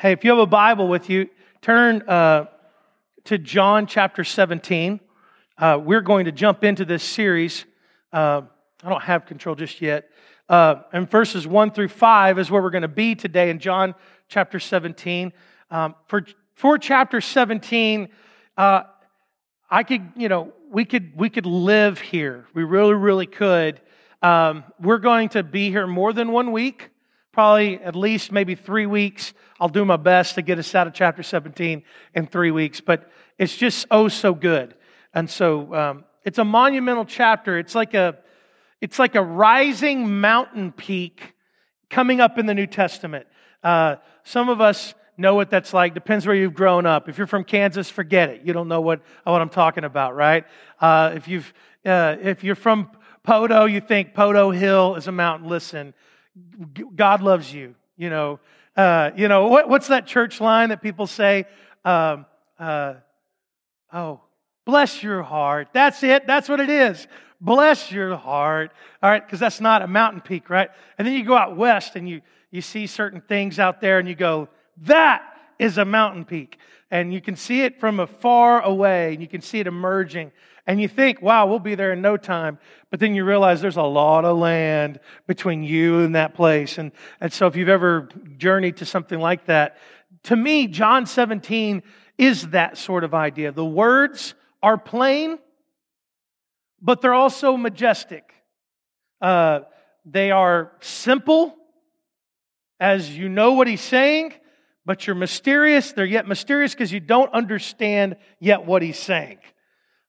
Hey, if you have a Bible with you, turn uh, to John chapter 17. Uh, we're going to jump into this series. Uh, I don't have control just yet. Uh, and verses 1 through 5 is where we're going to be today in John chapter 17. Um, for, for chapter 17, uh, I could, you know, we could, we could live here. We really, really could. Um, we're going to be here more than one week probably at least maybe three weeks. I'll do my best to get us out of chapter 17 in three weeks, but it's just oh so good. And so um, it's a monumental chapter. It's like a it's like a rising mountain peak coming up in the New Testament. Uh, some of us know what that's like. Depends where you've grown up. If you're from Kansas, forget it. You don't know what what I'm talking about, right? Uh, if you've uh, if you're from Poto, you think Poto Hill is a mountain. Listen, God loves you. You know, uh, you know what, what's that church line that people say? Um, uh, oh, bless your heart. That's it. That's what it is. Bless your heart. All right, because that's not a mountain peak, right? And then you go out west and you you see certain things out there, and you go, that is a mountain peak, and you can see it from afar away, and you can see it emerging. And you think, wow, we'll be there in no time. But then you realize there's a lot of land between you and that place. And, and so if you've ever journeyed to something like that, to me, John 17 is that sort of idea. The words are plain, but they're also majestic. Uh, they are simple, as you know what he's saying, but you're mysterious. They're yet mysterious because you don't understand yet what he's saying.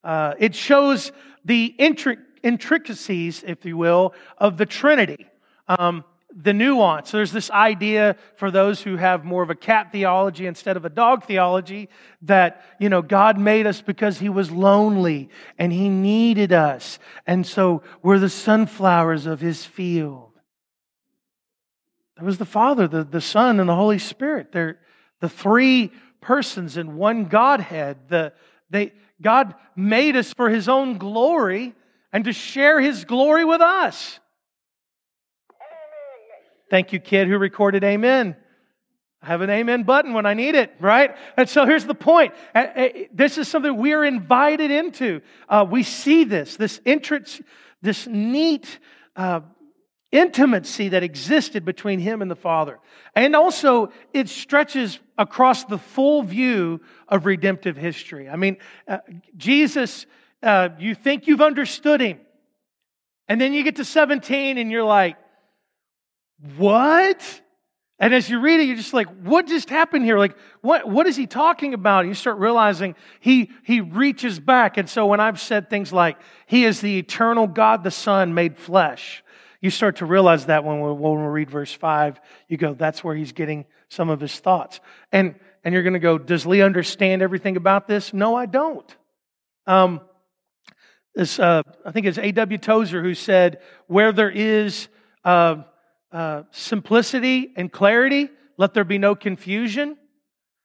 Uh, it shows the intricacies, if you will, of the Trinity. Um, the nuance. There's this idea for those who have more of a cat theology instead of a dog theology that, you know, God made us because he was lonely and he needed us. And so we're the sunflowers of his field. There was the Father, the, the Son, and the Holy Spirit. They're the three persons in one Godhead. The, they, God made us for His own glory and to share His glory with us. Thank you, kid who recorded Amen. I have an Amen button when I need it, right? And so here's the point. This is something we are invited into. Uh, we see this, this entrance, this neat uh, intimacy that existed between him and the Father. And also, it stretches across the full view of redemptive history. I mean, uh, Jesus, uh, you think you've understood him. And then you get to 17 and you're like, what? And as you read it, you're just like, what just happened here? Like, what, what is he talking about? And you start realizing he, he reaches back. And so when I've said things like, he is the eternal God the Son made flesh, you start to realize that when we, when we read verse 5, you go, that's where he's getting some of his thoughts. And, and you're going to go, does Lee understand everything about this? No, I don't. Um, this, uh, I think it's A.W. Tozer who said, where there is uh, uh, simplicity and clarity, let there be no confusion.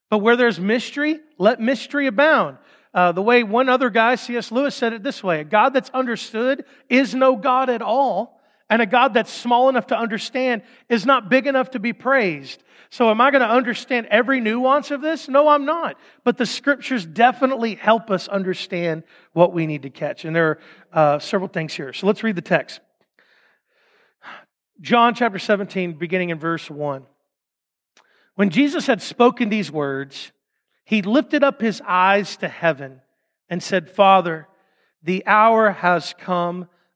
But where there's mystery, let mystery abound. Uh, the way one other guy, C.S. Lewis, said it this way a God that's understood is no God at all and a God that's small enough to understand is not big enough to be praised. So, am I going to understand every nuance of this? No, I'm not. But the scriptures definitely help us understand what we need to catch. And there are uh, several things here. So, let's read the text. John chapter 17, beginning in verse 1. When Jesus had spoken these words, he lifted up his eyes to heaven and said, Father, the hour has come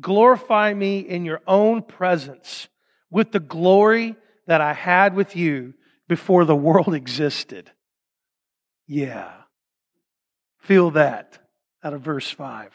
Glorify me in your own presence with the glory that I had with you before the world existed. Yeah. Feel that out of verse 5.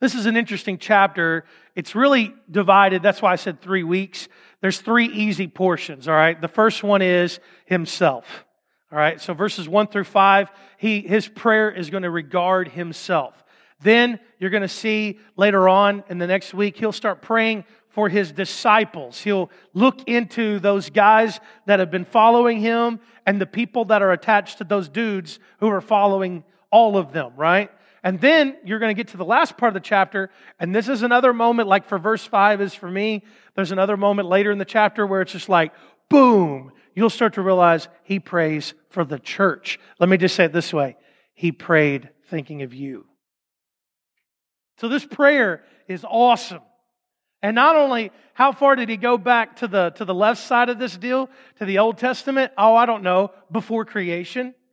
This is an interesting chapter. It's really divided. That's why I said three weeks. There's three easy portions, all right? The first one is himself. All right, so verses 1 through 5, he, his prayer is going to regard himself. Then you're going to see later on in the next week, he'll start praying for his disciples. He'll look into those guys that have been following him and the people that are attached to those dudes who are following all of them, right? And then you're going to get to the last part of the chapter, and this is another moment, like for verse 5 is for me. There's another moment later in the chapter where it's just like, boom, you'll start to realize he prays for the church. Let me just say it this way He prayed thinking of you. So this prayer is awesome. And not only how far did he go back to the, to the left side of this deal, to the Old Testament? Oh, I don't know, before creation.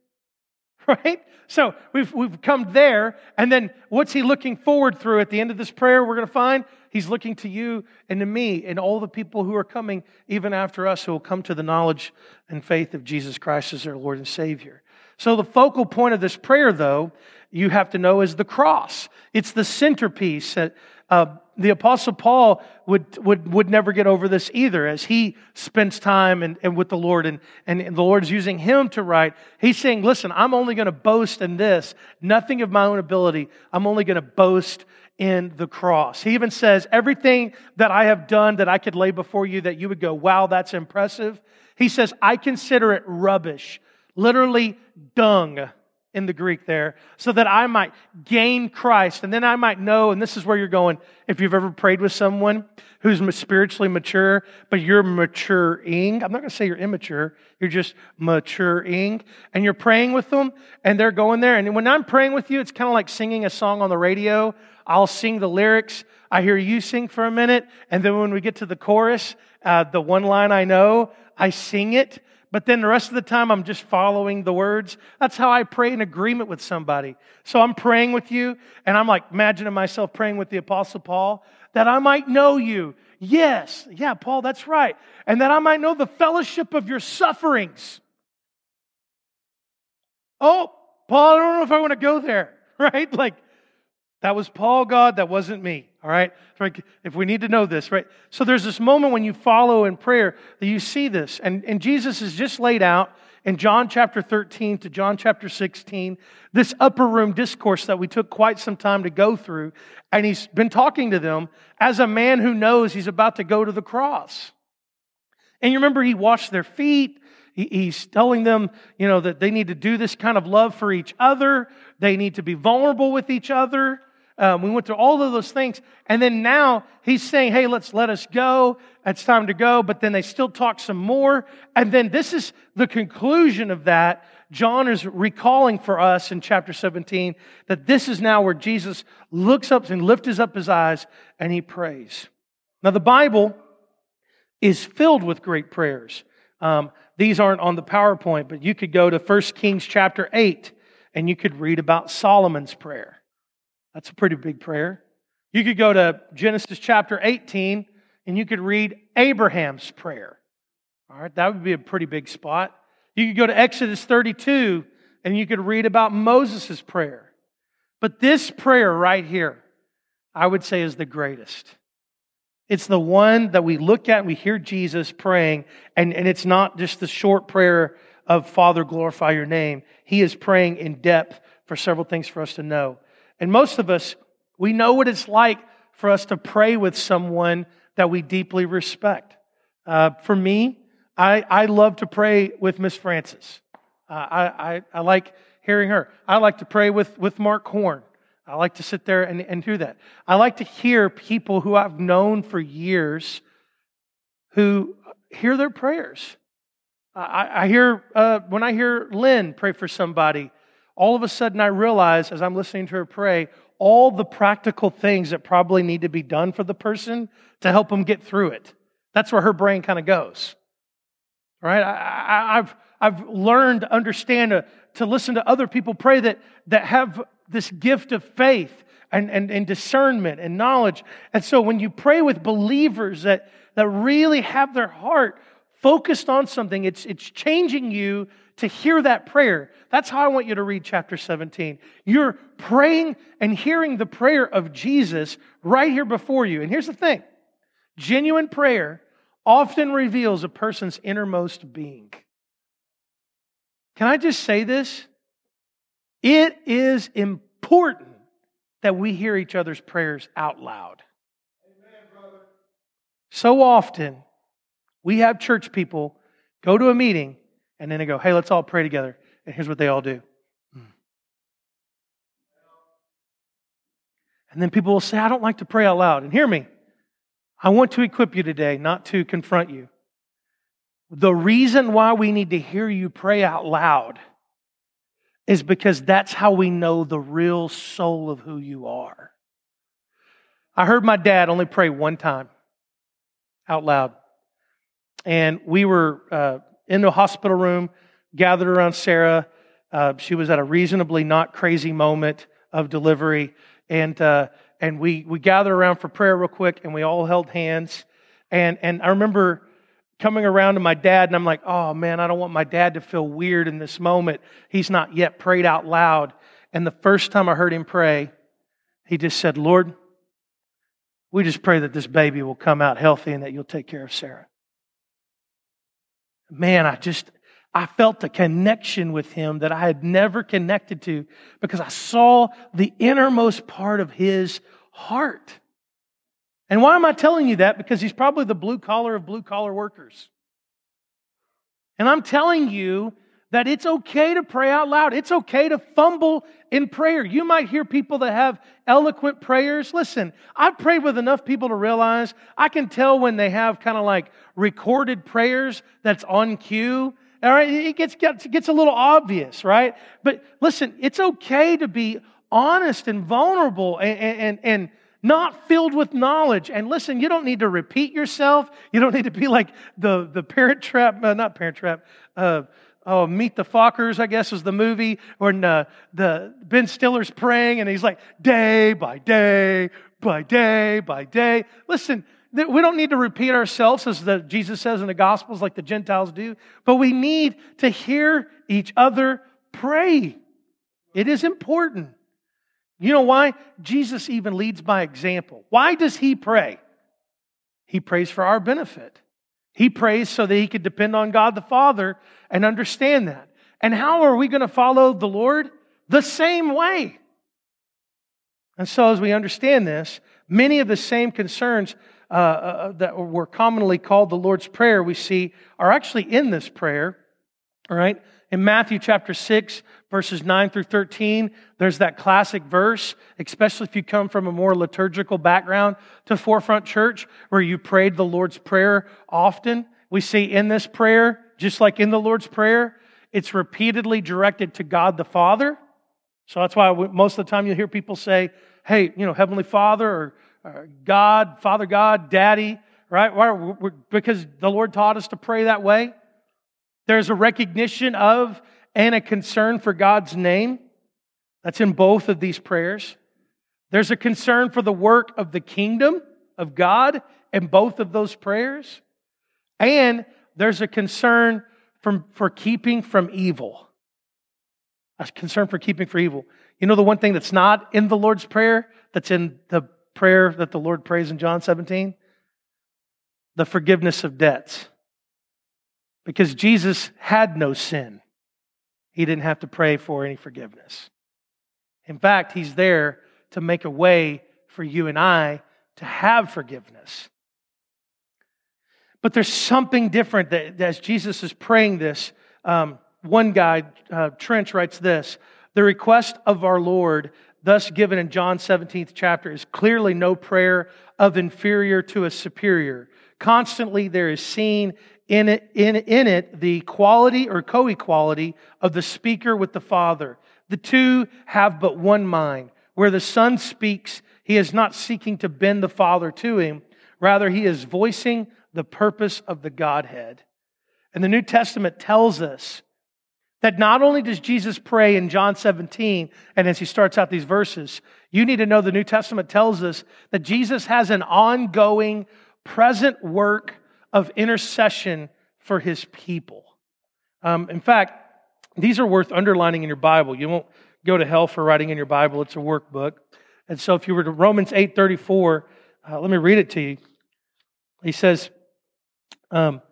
Right? So we've, we've come there. And then what's he looking forward through at the end of this prayer? We're going to find he's looking to you and to me and all the people who are coming even after us who will come to the knowledge and faith of Jesus Christ as their Lord and Savior. So the focal point of this prayer, though, you have to know is the cross. It's the centerpiece that uh, the Apostle Paul would, would, would never get over this either as he spends time and, and with the Lord and, and, and the Lord is using him to write. He's saying, listen, I'm only going to boast in this, nothing of my own ability. I'm only going to boast in the cross. He even says, everything that I have done that I could lay before you that you would go, wow, that's impressive. He says, I consider it rubbish, literally dung in the Greek there, so that I might gain Christ and then I might know, and this is where you're going, if you've ever prayed with someone who's spiritually mature, but you're maturing. I'm not going to say you're immature, you're just maturing, and you're praying with them, and they're going there. And when I'm praying with you, it's kind of like singing a song on the radio. I'll sing the lyrics, I hear you sing for a minute, and then when we get to the chorus, uh, the one line I know, I sing it but then the rest of the time I'm just following the words. That's how I pray in agreement with somebody. So I'm praying with you, and I'm like imagining myself praying with the Apostle Paul that I might know you. Yes, yeah, Paul, that's right. And that I might know the fellowship of your sufferings. Oh, Paul, I don't know if I want to go there, right? Like, that was Paul, God, that wasn't me. All right? If we need to know this, right? So there's this moment when you follow in prayer that you see this. And, and Jesus is just laid out in John chapter 13 to John chapter 16 this upper room discourse that we took quite some time to go through. And he's been talking to them as a man who knows he's about to go to the cross. And you remember he washed their feet. He's telling them, you know, that they need to do this kind of love for each other. They need to be vulnerable with each other. Um, we went through all of those things. And then now he's saying, hey, let's let us go. It's time to go. But then they still talk some more. And then this is the conclusion of that. John is recalling for us in chapter 17 that this is now where Jesus looks up and lifts up his eyes and he prays. Now, the Bible is filled with great prayers. Um, these aren't on the PowerPoint, but you could go to 1 Kings chapter 8 and you could read about Solomon's prayer. That's a pretty big prayer. You could go to Genesis chapter 18 and you could read Abraham's prayer. All right, that would be a pretty big spot. You could go to Exodus 32 and you could read about Moses' prayer. But this prayer right here, I would say, is the greatest. It's the one that we look at and we hear Jesus praying, and, and it's not just the short prayer of Father, glorify your name. He is praying in depth for several things for us to know. And most of us, we know what it's like for us to pray with someone that we deeply respect. Uh, for me, I, I love to pray with Miss Francis. Uh, I, I, I, like hearing her. I like to pray with, with Mark Horn. I like to sit there and, and do that. I like to hear people who I've known for years who hear their prayers. I, I hear, uh, when I hear Lynn pray for somebody, all of a sudden I realize as I'm listening to her pray, all the practical things that probably need to be done for the person to help them get through it. That's where her brain kind of goes. Right? I, have I've learned to understand, to, to listen to other people pray that, that have this gift of faith and, and, and discernment and knowledge. And so when you pray with believers that, that really have their heart focused on something, it's, it's changing you to hear that prayer. That's how I want you to read chapter 17. You're praying and hearing the prayer of Jesus right here before you. And here's the thing genuine prayer often reveals a person's innermost being. Can I just say this? It is important that we hear each other's prayers out loud. so often, we have church people go to a meeting and then they go, hey, let's all pray together. And here's what they all do. And then people will say, I don't like to pray out loud. And hear me, I want to equip you today, not to confront you. The reason why we need to hear you pray out loud is because that's how we know the real soul of who you are. I heard my dad only pray one time out loud. And we were uh, in the hospital room, gathered around Sarah. Uh, she was at a reasonably not crazy moment of delivery. And, uh, and we, we gathered around for prayer real quick and we all held hands. And, and I remember coming around to my dad and I'm like, oh man, I don't want my dad to feel weird in this moment. He's not yet prayed out loud. And the first time I heard him pray, he just said, Lord, we just pray that this baby will come out healthy and that you'll take care of Sarah. Man, I just, I felt a connection with him that I had never connected to because I saw the innermost part of his heart. And why am I telling you that? Because he's probably the blue collar of blue collar workers. And I'm telling you that it's okay to pray out loud. It's okay to fumble in prayer. You might hear people that have eloquent prayers. Listen, I've prayed with enough people to realize I can tell when they have kind of like recorded prayers that's on cue all right, it gets, gets, gets a little obvious, right? But listen, it's okay to be honest and vulnerable and, and, and not filled with knowledge. And listen, you don't need to repeat yourself. You don't need to be like the, the parent trap, uh, not parent trap, uh, oh, Meet the Fockers, I guess was the movie, when uh, the Ben Stiller's praying and he's like, day by day, by day, by day. Listen, we don't need to repeat ourselves as the, Jesus says in the Gospels like the Gentiles do, but we need to hear each other pray. It is important. You know why? Jesus even leads by example. Why does he pray? He prays for our benefit. He prays so that he could depend on God the Father and understand that. And how are we going to follow the Lord? The same way. And so, as we understand this, many of the same concerns uh, uh, that were commonly called the Lord's Prayer, we see are actually in this prayer. All right? In Matthew chapter 6, verses 9 through 13, there's that classic verse, especially if you come from a more liturgical background to Forefront Church, where you prayed the Lord's Prayer often. We see in this prayer, just like in the Lord's Prayer, it's repeatedly directed to God the Father. So that's why most of the time you'll hear people say, hey, you know, Heavenly Father or uh, God, Father God, Daddy, right? Why, because the Lord taught us to pray that way. There's a recognition of and a concern for God's name. That's in both of these prayers. There's a concern for the work of the kingdom of God in both of those prayers. And there's a concern from, for keeping from evil. A concern for keeping from evil. You know the one thing that's not in the Lord's Prayer, that's in the prayer that the Lord prays in John 17? The forgiveness of debts. Because Jesus had no sin, he didn't have to pray for any forgiveness. In fact, he's there to make a way for you and I to have forgiveness. But there's something different that, as Jesus is praying this. Um, one guy, uh, Trench, writes this The request of our Lord thus given in John 17th chapter is clearly no prayer of inferior to a superior. Constantly there is seen in it, in, in it the quality or co-equality of the speaker with the Father. The two have but one mind. Where the Son speaks, he is not seeking to bend the Father to him. Rather, he is voicing the purpose of the Godhead. And the New Testament tells us that not only does Jesus pray in John 17, and as he starts out these verses, you need to know the New Testament tells us that Jesus has an ongoing, present work of intercession for his people. Um, in fact, these are worth underlining in your Bible. You won't go to hell for writing in your Bible, it's a workbook. And so if you were to Romans 8 34, uh, let me read it to you. He says, um,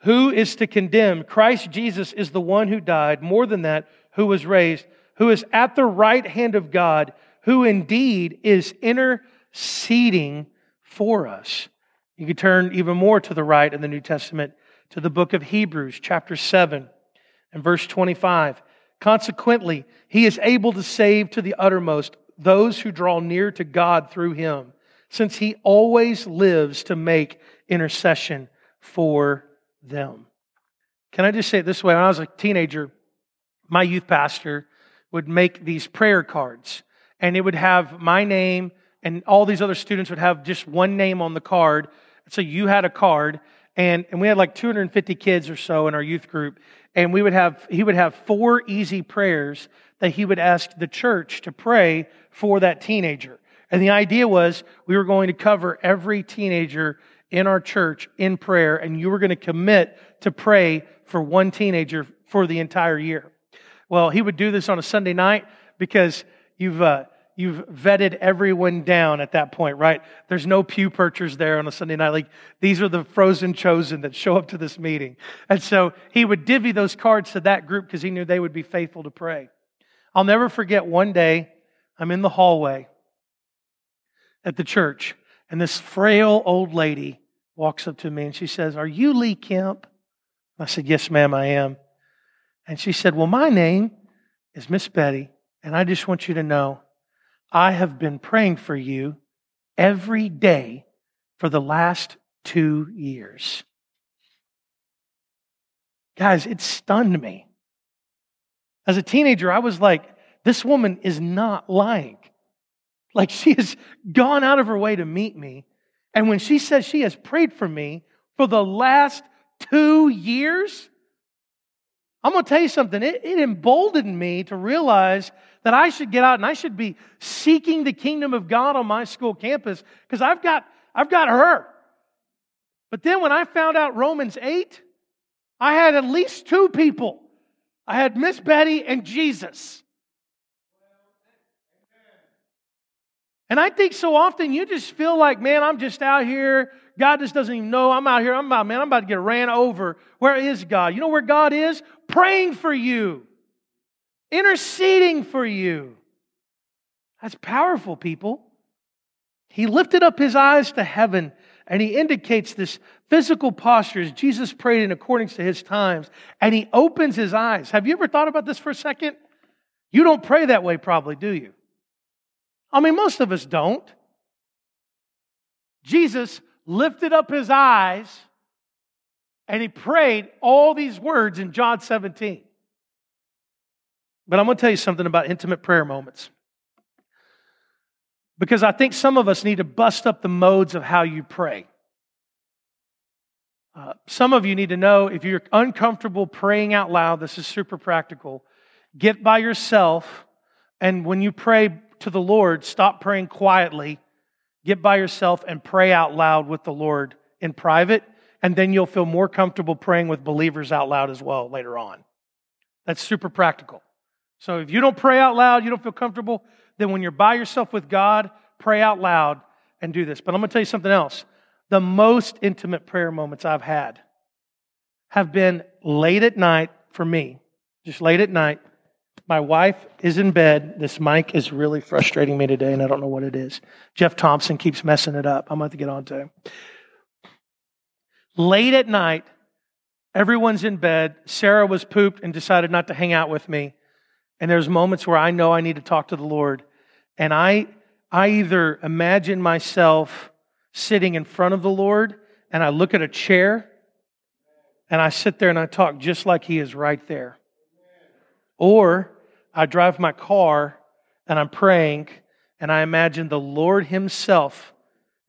Who is to condemn? Christ Jesus is the one who died, more than that, who was raised, who is at the right hand of God, who indeed is interceding for us. You could turn even more to the right in the New Testament to the book of Hebrews, chapter 7 and verse 25. Consequently, he is able to save to the uttermost those who draw near to God through him, since he always lives to make intercession for them. Can I just say it this way? When I was a teenager, my youth pastor would make these prayer cards, and it would have my name, and all these other students would have just one name on the card. So you had a card, and, and we had like 250 kids or so in our youth group, and we would have he would have four easy prayers that he would ask the church to pray for that teenager. And the idea was we were going to cover every teenager in our church in prayer, and you were going to commit to pray for one teenager for the entire year. Well, he would do this on a Sunday night because you've uh, you've vetted everyone down at that point, right? There's no pew perchers there on a Sunday night. Like these are the frozen chosen that show up to this meeting, and so he would divvy those cards to that group because he knew they would be faithful to pray. I'll never forget one day I'm in the hallway at the church, and this frail old lady walks up to me and she says, Are you Lee Kemp? I said, Yes, ma'am, I am. And she said, Well, my name is Miss Betty, and I just want you to know I have been praying for you every day for the last two years. Guys, it stunned me. As a teenager, I was like, this woman is not lying. Like she has gone out of her way to meet me. And when she says she has prayed for me for the last two years, I'm going to tell you something. It, it, emboldened me to realize that I should get out and I should be seeking the kingdom of God on my school campus because I've got, I've got her. But then when I found out Romans 8, I had at least two people I had Miss Betty and Jesus. And I think so often you just feel like, man, I'm just out here. God just doesn't even know I'm out here. I'm about, man, I'm about to get ran over. Where is God? You know where God is? Praying for you, interceding for you. That's powerful, people. He lifted up his eyes to heaven and he indicates this physical posture as Jesus prayed in accordance to his times, and he opens his eyes. Have you ever thought about this for a second? You don't pray that way, probably, do you? I mean, most of us don't. Jesus lifted up his eyes and he prayed all these words in John 17. But I'm going to tell you something about intimate prayer moments. Because I think some of us need to bust up the modes of how you pray. Uh, some of you need to know if you're uncomfortable praying out loud, this is super practical. Get by yourself, and when you pray to the Lord, stop praying quietly. Get by yourself and pray out loud with the Lord in private, and then you'll feel more comfortable praying with believers out loud as well later on. That's super practical. So if you don't pray out loud, you don't feel comfortable, then when you're by yourself with God, pray out loud and do this. But I'm going to tell you something else. The most intimate prayer moments I've had have been late at night for me, just late at night. My wife is in bed. This mic is really frustrating me today, and I don't know what it is. Jeff Thompson keeps messing it up. I'm going to, to get on to him. Late at night, everyone's in bed. Sarah was pooped and decided not to hang out with me. And there's moments where I know I need to talk to the Lord. And I, I either imagine myself sitting in front of the Lord and I look at a chair and I sit there and I talk just like He is right there. Or I drive my car and I'm praying and I imagine the Lord Himself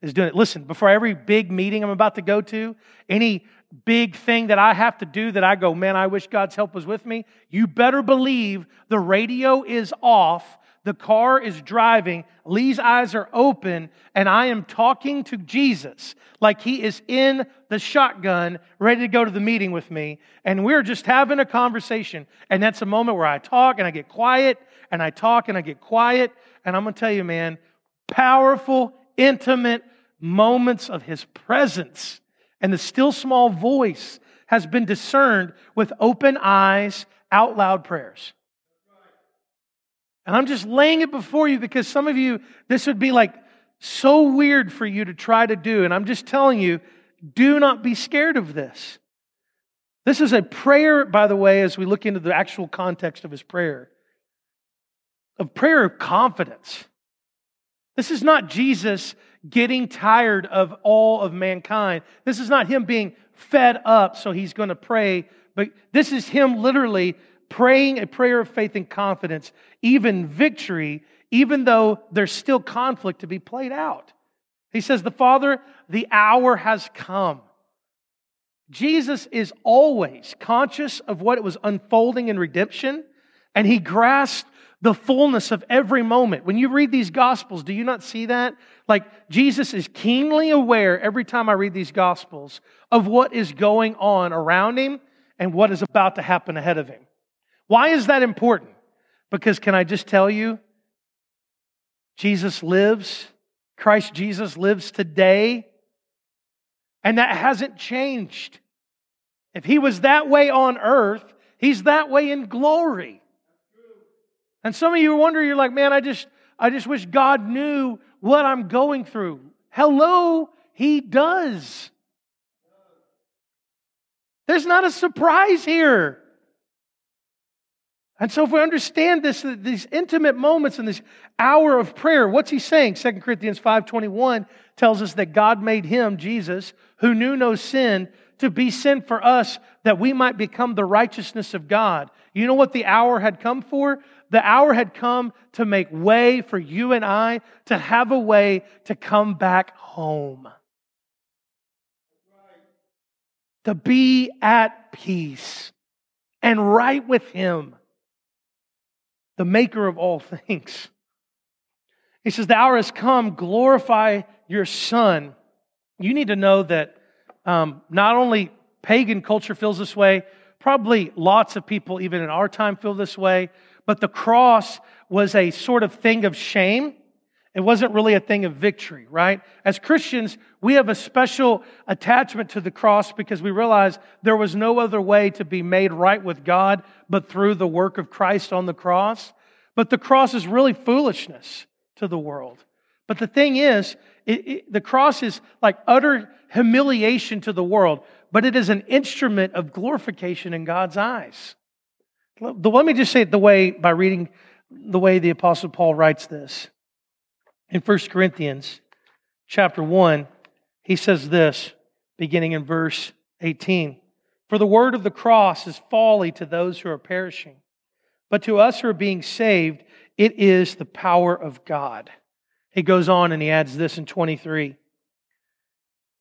is doing it. Listen, before every big meeting I'm about to go to, any big thing that I have to do that I go, man, I wish God's help was with me, you better believe the radio is off, the car is driving, Lee's eyes are open, and I am talking to Jesus like he is in the shotgun, ready to go to the meeting with me, and we're just having a conversation. And that's a moment where I talk and I get quiet, and I talk and I get quiet, and I'm gonna tell you, man, powerful, intimate moments of his presence and the still small voice has been discerned with open eyes, out loud prayers. And I'm just laying it before you because some of you, this would be like so weird for you to try to do. And I'm just telling you, do not be scared of this. This is a prayer, by the way, as we look into the actual context of his prayer, a prayer of confidence. This is not Jesus getting tired of all of mankind. This is not him being fed up, so he's going to pray, but this is him literally praying a prayer of faith and confidence, even victory, even though there's still conflict to be played out. He says, The Father, the hour has come. Jesus is always conscious of what it was unfolding in redemption, and he grasped the fullness of every moment. When you read these Gospels, do you not see that? Like, Jesus is keenly aware every time I read these Gospels of what is going on around him and what is about to happen ahead of him. Why is that important? Because, can I just tell you, Jesus lives, Christ Jesus lives today, and that hasn't changed. If he was that way on earth, he's that way in glory. And some of you wonder, you're like, man, I just, I just wish God knew what I'm going through. Hello, He does. There's not a surprise here. And so if we understand this, these intimate moments in this hour of prayer, what's he saying? 2 Corinthians 5.21 tells us that God made him, Jesus, who knew no sin, to be sin for us that we might become the righteousness of God. You know what the hour had come for? The hour had come to make way for you and I to have a way to come back home. To be at peace and right with Him, the maker of all things. He says, The hour has come, glorify your Son. You need to know that um, not only pagan culture feels this way, probably lots of people, even in our time, feel this way, but the cross was a sort of thing of shame. It wasn't really a thing of victory, right? As Christians, we have a special attachment to the cross because we realize there was no other way to be made right with God but through the work of Christ on the cross. But the cross is really foolishness to the world. But the thing is, it, it, the cross is like utter humiliation to the world, but it is an instrument of glorification in God's eyes. Let me just say it the way, by reading the way the Apostle Paul writes this. In 1 Corinthians chapter 1, he says this, beginning in verse 18 For the word of the cross is folly to those who are perishing, but to us who are being saved, it is the power of God. He goes on and he adds this in 23.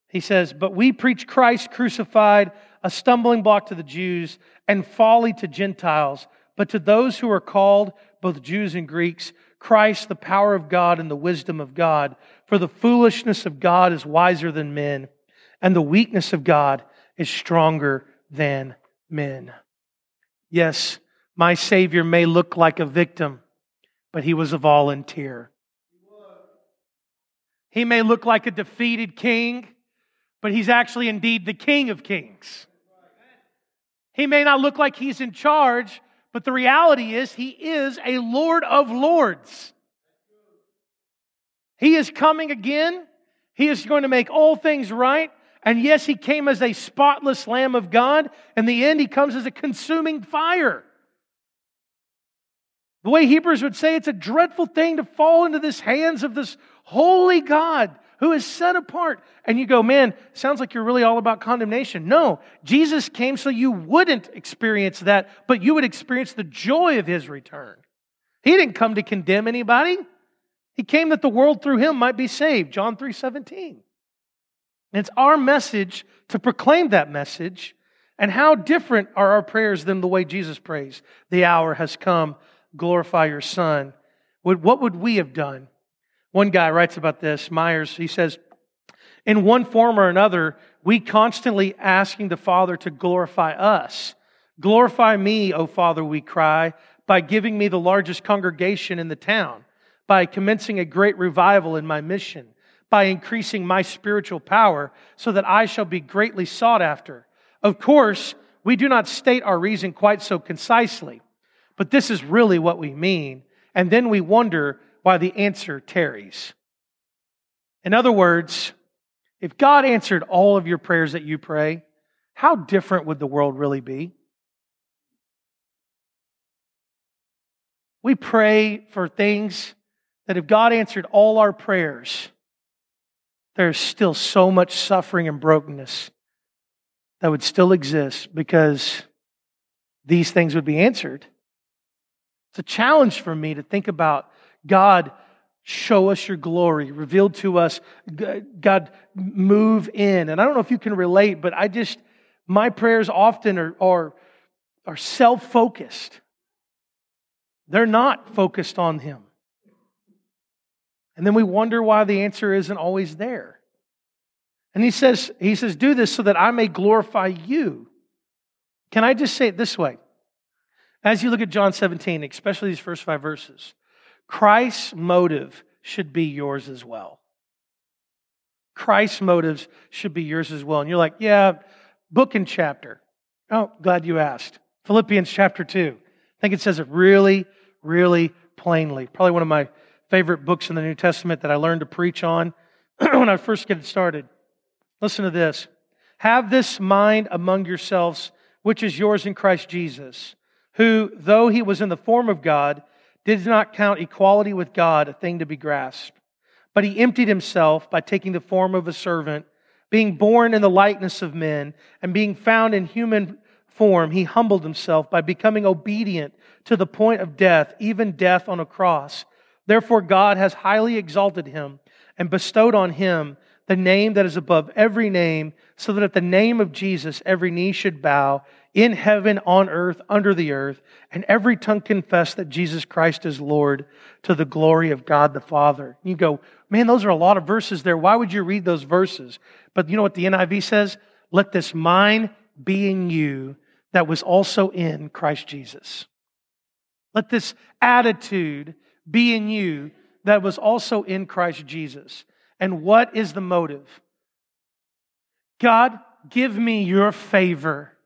He says, But we preach Christ crucified, a stumbling block to the Jews and folly to Gentiles. But to those who are called, both Jews and Greeks, Christ, the power of God and the wisdom of God. For the foolishness of God is wiser than men, and the weakness of God is stronger than men. Yes, my Savior may look like a victim, but he was a volunteer. He may look like a defeated king, but he's actually indeed the King of Kings. He may not look like he's in charge, but the reality is he is a Lord of Lords. He is coming again. He is going to make all things right. And yes, he came as a spotless Lamb of God. In the end, he comes as a consuming fire. The way Hebrews would say, it's a dreadful thing to fall into the hands of this holy God who is set apart. And you go, man, sounds like you're really all about condemnation. No, Jesus came so you wouldn't experience that, but you would experience the joy of his return. He didn't come to condemn anybody. He came that the world through him might be saved. John 3 17. And it's our message to proclaim that message. And how different are our prayers than the way Jesus prays? The hour has come. Glorify your Son. What would we have done? One guy writes about this, Myers, he says, in one form or another, we constantly asking the Father to glorify us. Glorify me, O Father, we cry, by giving me the largest congregation in the town, by commencing a great revival in my mission, by increasing my spiritual power so that I shall be greatly sought after, Of course, we do not state our reason quite so concisely, but this is really what we mean. And then we wonder why the answer tarries. In other words, if God answered all of your prayers that you pray, how different would the world really be? We pray for things that if God answered all our prayers, there's still so much suffering and brokenness that would still exist because these things would be answered. It's a challenge for me to think about God show us your glory, revealed to us, God move in. And I don't know if you can relate, but I just, my prayers often are, are, are self focused. They're not focused on Him. And then we wonder why the answer isn't always there. And he says, he says, do this so that I may glorify you. Can I just say it this way? As you look at John 17, especially these first five verses, Christ's motive should be yours as well. Christ's motives should be yours as well. And you're like, yeah, book and chapter. Oh, glad you asked. Philippians chapter 2. I think it says it really, really plainly. Probably one of my favorite books in the New Testament that I learned to preach on when I first get started. Listen to this. Have this mind among yourselves, which is yours in Christ Jesus, who, though he was in the form of God, did not count equality with God a thing to be grasped. But he emptied himself by taking the form of a servant, being born in the likeness of men, and being found in human form, he humbled himself by becoming obedient to the point of death, even death on a cross. Therefore, God has highly exalted him and bestowed on him the name that is above every name, so that at the name of Jesus every knee should bow in heaven, on earth, under the earth, and every tongue confess that Jesus Christ is Lord to the glory of God the Father. You go, man, those are a lot of verses there. Why would you read those verses? But you know what the NIV says? Let this mind be in you that was also in Christ Jesus. Let this attitude be in you that was also in Christ Jesus. And what is the motive? God, give me your favor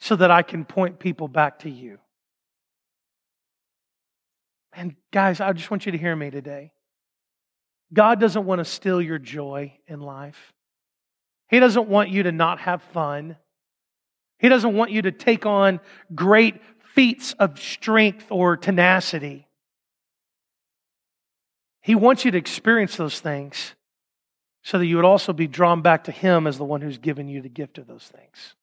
so that I can point people back to you. And guys, I just want you to hear me today. God doesn't want to steal your joy in life. He doesn't want you to not have fun. He doesn't want you to take on great feats of strength or tenacity. He wants you to experience those things so that you would also be drawn back to Him as the one who's given you the gift of those things.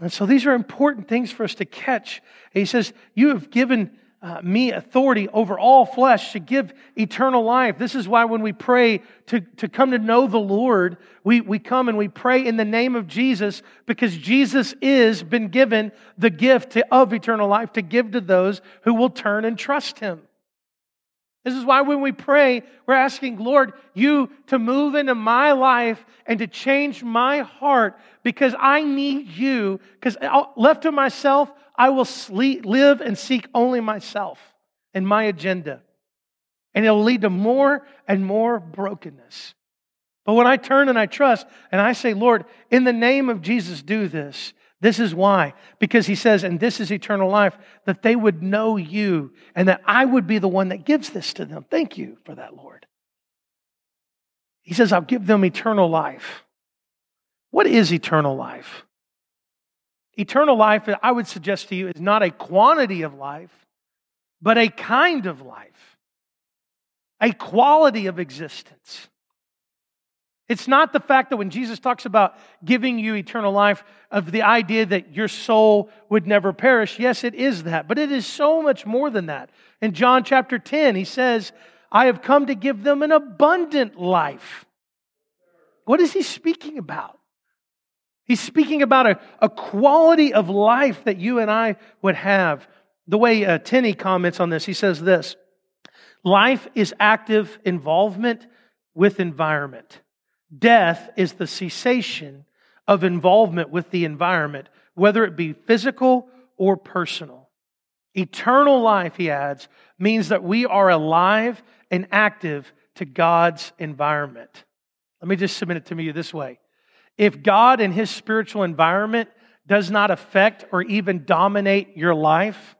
And so these are important things for us to catch. he says, You have given uh, me authority over all flesh to give eternal life. This is why when we pray to, to come to know the Lord, we, we come and we pray in the name of Jesus because Jesus is been given the gift to, of eternal life to give to those who will turn and trust him. This is why when we pray, we're asking, Lord, you to move into my life and to change my heart because I need you. Because left to myself, I will sleep, live and seek only myself and my agenda. And it'll lead to more and more brokenness. But when I turn and I trust and I say, Lord, in the name of Jesus, do this, this is why. Because he says, and this is eternal life, that they would know you and that I would be the one that gives this to them. Thank you for that, Lord. He says, I'll give them eternal life. What is eternal life? Eternal life, I would suggest to you, is not a quantity of life, but a kind of life, a quality of existence. It's not the fact that when Jesus talks about giving you eternal life, of the idea that your soul would never perish. Yes, it is that, but it is so much more than that. In John chapter 10, he says, I have come to give them an abundant life. What is he speaking about? He's speaking about a, a quality of life that you and I would have. The way uh, Tenney comments on this, he says this Life is active involvement with environment. Death is the cessation of involvement with the environment, whether it be physical or personal. Eternal life, he adds, means that we are alive and active to God's environment. Let me just submit it to you this way. If God and his spiritual environment does not affect or even dominate your life,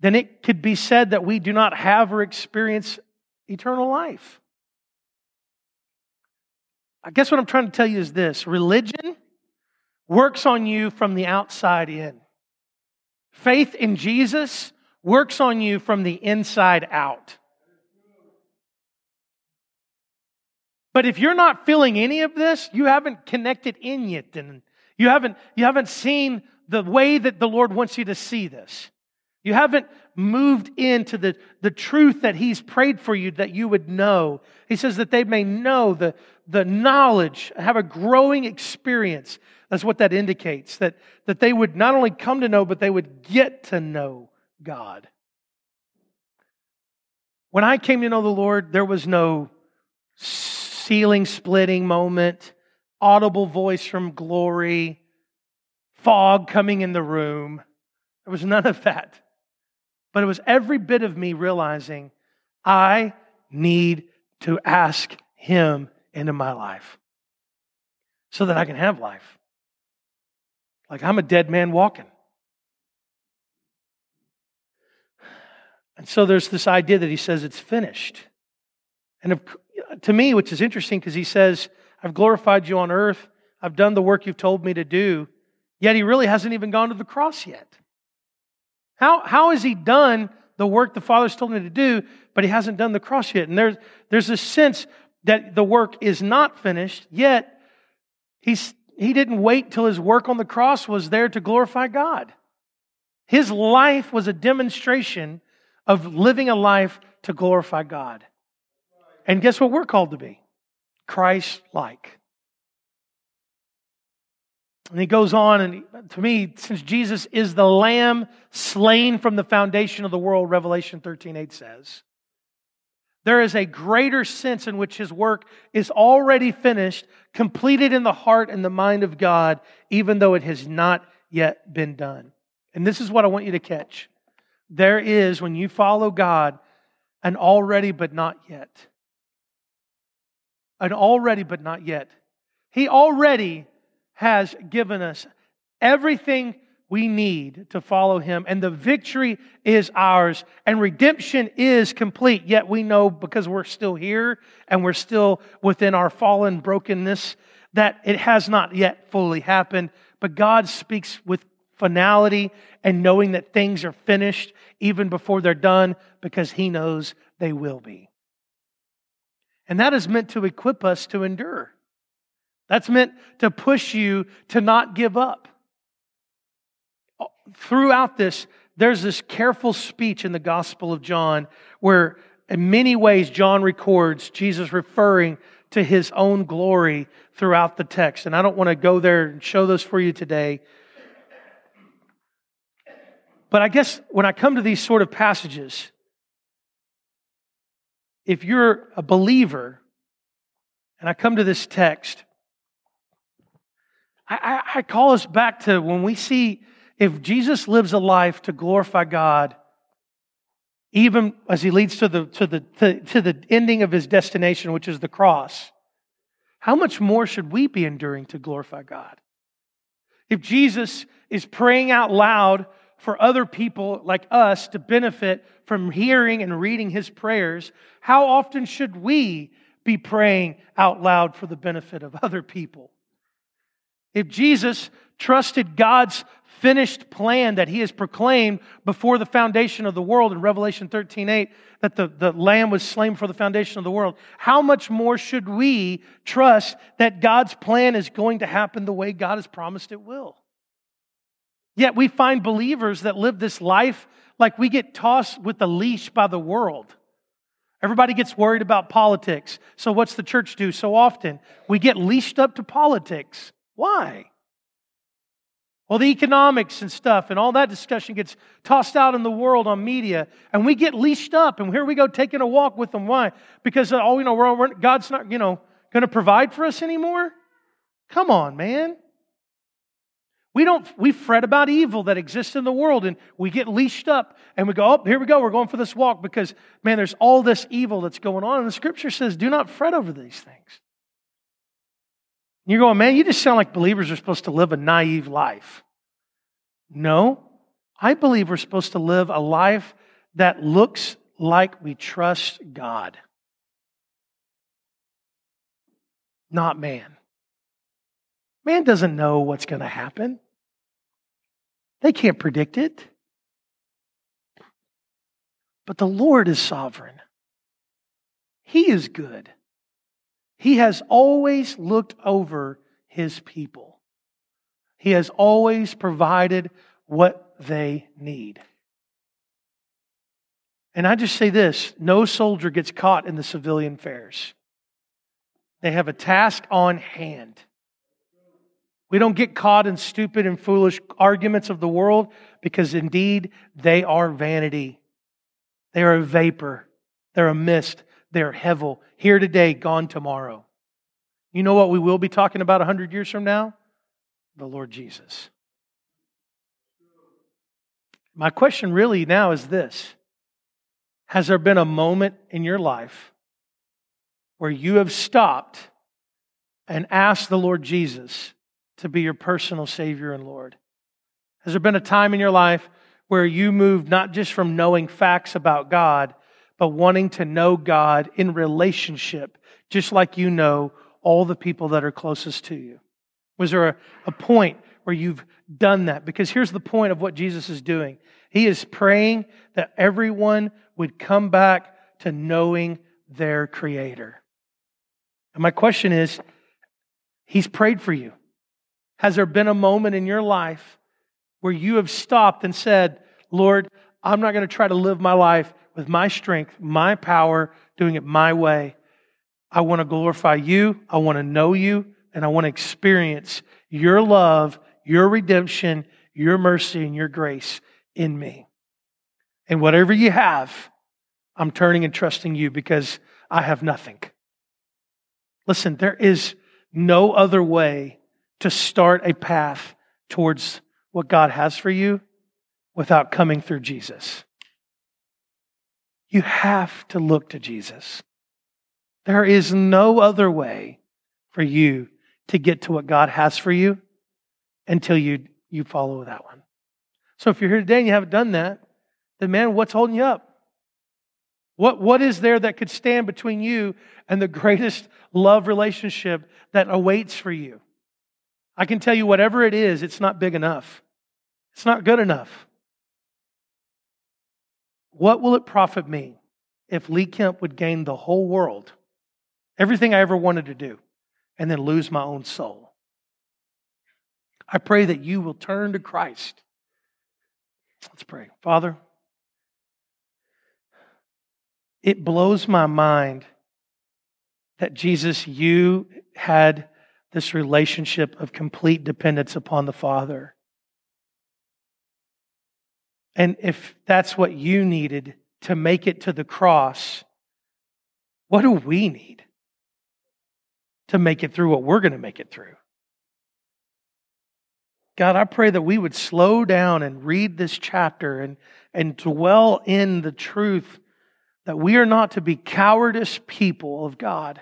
then it could be said that we do not have or experience eternal life. I guess what I'm trying to tell you is this religion works on you from the outside in, faith in Jesus works on you from the inside out. But if you're not feeling any of this, you haven't connected in yet, and you haven't, you haven't seen the way that the Lord wants you to see this. You haven't moved into the, the truth that He's prayed for you that you would know. He says that they may know the, the knowledge, have a growing experience. That's what that indicates. That, that they would not only come to know, but they would get to know God. When I came to know the Lord, there was no ceiling splitting moment, audible voice from glory, fog coming in the room. There was none of that. But it was every bit of me realizing I need to ask Him into my life so that I can have life. Like I'm a dead man walking. And so there's this idea that he says it's finished. And if, uh, to me, which is interesting because he says, I've glorified you on earth, I've done the work you've told me to do, yet he really hasn't even gone to the cross yet. How, how has he done the work the Father's told him to do, but he hasn't done the cross yet? And there's, there's a sense that the work is not finished, yet he's, he didn't wait till his work on the cross was there to glorify God. His life was a demonstration of living a life to glorify God. And guess what we're called to be? Christ like. And he goes on, and to me, since Jesus is the lamb slain from the foundation of the world, Revelation 13 8 says, there is a greater sense in which his work is already finished, completed in the heart and the mind of God, even though it has not yet been done. And this is what I want you to catch. There is, when you follow God, an already but not yet. An already but not yet. He already has given us everything we need to follow him, and the victory is ours, and redemption is complete. Yet we know because we're still here and we're still within our fallen brokenness that it has not yet fully happened. But God speaks with finality and knowing that things are finished even before they're done because he knows they will be. And that is meant to equip us to endure. That's meant to push you to not give up. Throughout this, there's this careful speech in the Gospel of John where, in many ways, John records Jesus referring to his own glory throughout the text. And I don't want to go there and show those for you today. But I guess when I come to these sort of passages, if you're a believer and I come to this text, I, I, I call us back to when we see if Jesus lives a life to glorify God, even as he leads to the, to the, to, to the ending of his destination, which is the cross, how much more should we be enduring to glorify God? If Jesus is praying out loud for other people like us to benefit from hearing and reading his prayers, how often should we be praying out loud for the benefit of other people? If Jesus trusted God's finished plan that he has proclaimed before the foundation of the world in Revelation 13 8, that the, the Lamb was slain for the foundation of the world, how much more should we trust that God's plan is going to happen the way God has promised it will? Yet we find believers that live this life like we get tossed with the leash by the world. Everybody gets worried about politics. So, what's the church do so often? We get leashed up to politics. Why? Well, the economics and stuff and all that discussion gets tossed out in the world on media, and we get leashed up, and here we go taking a walk with them. Why? Because, uh, oh, you know, we're, we're, God's not, you know, going to provide for us anymore? Come on, man. We don't, we fret about evil that exists in the world and we get leashed up and we go, oh, here we go, we're going for this walk because, man, there's all this evil that's going on. And the scripture says, do not fret over these things. You're going, man, you just sound like believers are supposed to live a naive life. No, I believe we're supposed to live a life that looks like we trust God, not man. Man doesn't know what's going to happen, they can't predict it. But the Lord is sovereign, He is good. He has always looked over His people, He has always provided what they need. And I just say this no soldier gets caught in the civilian fairs. They have a task on hand. We don't get caught in stupid and foolish arguments of the world because indeed they are vanity. They are a vapor. They're a mist. They're hevel. Here today, gone tomorrow. You know what we will be talking about 100 years from now? The Lord Jesus. My question really now is this Has there been a moment in your life where you have stopped and asked the Lord Jesus to be your personal Savior and Lord? Has there been a time in your life where you moved not just from knowing facts about God, but wanting to know God in relationship, just like you know all the people that are closest to you? Was there a, a point where you've done that? Because here's the point of what Jesus is doing He is praying that everyone would come back to knowing their Creator. And my question is He's prayed for you. Has there been a moment in your life where you have stopped and said, Lord, I'm not going to try to live my life with my strength, my power, doing it my way. I want to glorify you. I want to know you and I want to experience your love, your redemption, your mercy, and your grace in me. And whatever you have, I'm turning and trusting you because I have nothing. Listen, there is no other way to start a path towards what God has for you without coming through Jesus. You have to look to Jesus. There is no other way for you to get to what God has for you until you, you follow that one. So if you're here today and you haven't done that, then man, what's holding you up? What, what is there that could stand between you and the greatest love relationship that awaits for you? I can tell you, whatever it is, it's not big enough. It's not good enough. What will it profit me if Lee Kemp would gain the whole world, everything I ever wanted to do, and then lose my own soul? I pray that you will turn to Christ. Let's pray. Father, it blows my mind that Jesus, you had this relationship of complete dependence upon the Father. And if that's what you needed to make it to the cross, what do we need to make it through what we're going to make it through? God, I pray that we would slow down and read this chapter and, and dwell in the truth that we are not to be cowardice people of God,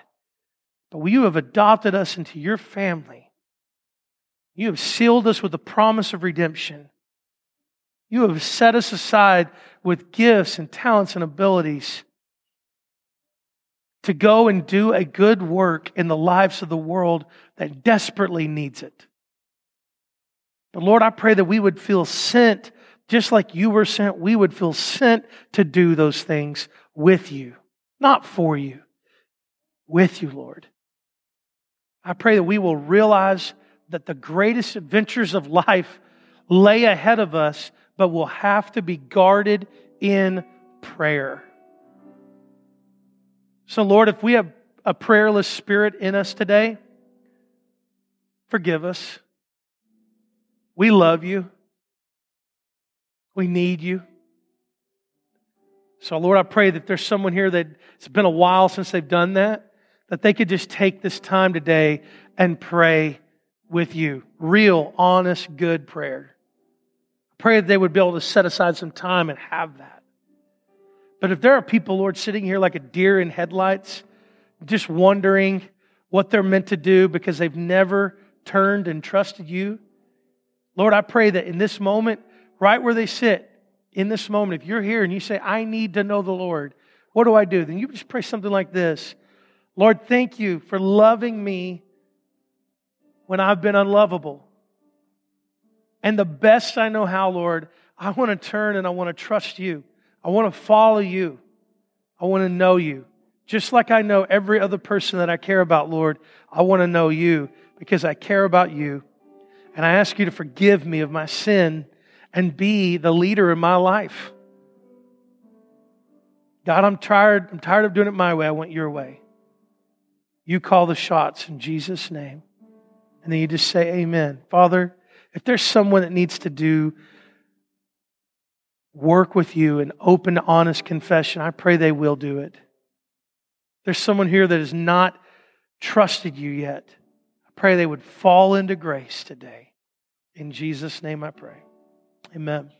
but you have adopted us into your family. You have sealed us with the promise of redemption. You have set us aside with gifts and talents and abilities to go and do a good work in the lives of the world that desperately needs it. But Lord, I pray that we would feel sent just like you were sent. We would feel sent to do those things with you, not for you, with you, Lord. I pray that we will realize that the greatest adventures of life lay ahead of us but will have to be guarded in prayer. So, Lord, if we have a prayerless spirit in us today, forgive us. We love you. We need you. So, Lord, I pray that there's someone here that it's been a while since they've done that, that they could just take this time today and pray with you. Real, honest, good prayer. Pray that they would be able to set aside some time and have that. But if there are people, Lord, sitting here like a deer in headlights, just wondering what they're meant to do because they've never turned and trusted you. Lord, I pray that in this moment, right where they sit, in this moment, if you're here and you say, I need to know the Lord, what do I do? Then you just pray something like this Lord, thank you for loving me when I've been unlovable. And the best I know how, Lord, I want to turn and I want to trust you. I want to follow you. I want to know you. Just like I know every other person that I care about, Lord, I want to know you because I care about you. And I ask you to forgive me of my sin and be the leader in my life. God, I'm tired. I'm tired of doing it my way. I want your way. You call the shots in Jesus' name. And then you just say, Amen. Father, if there's someone that needs to do work with you and open, honest confession, I pray they will do it. There's someone here that has not trusted you yet. I pray they would fall into grace today. In Jesus' name I pray. Amen.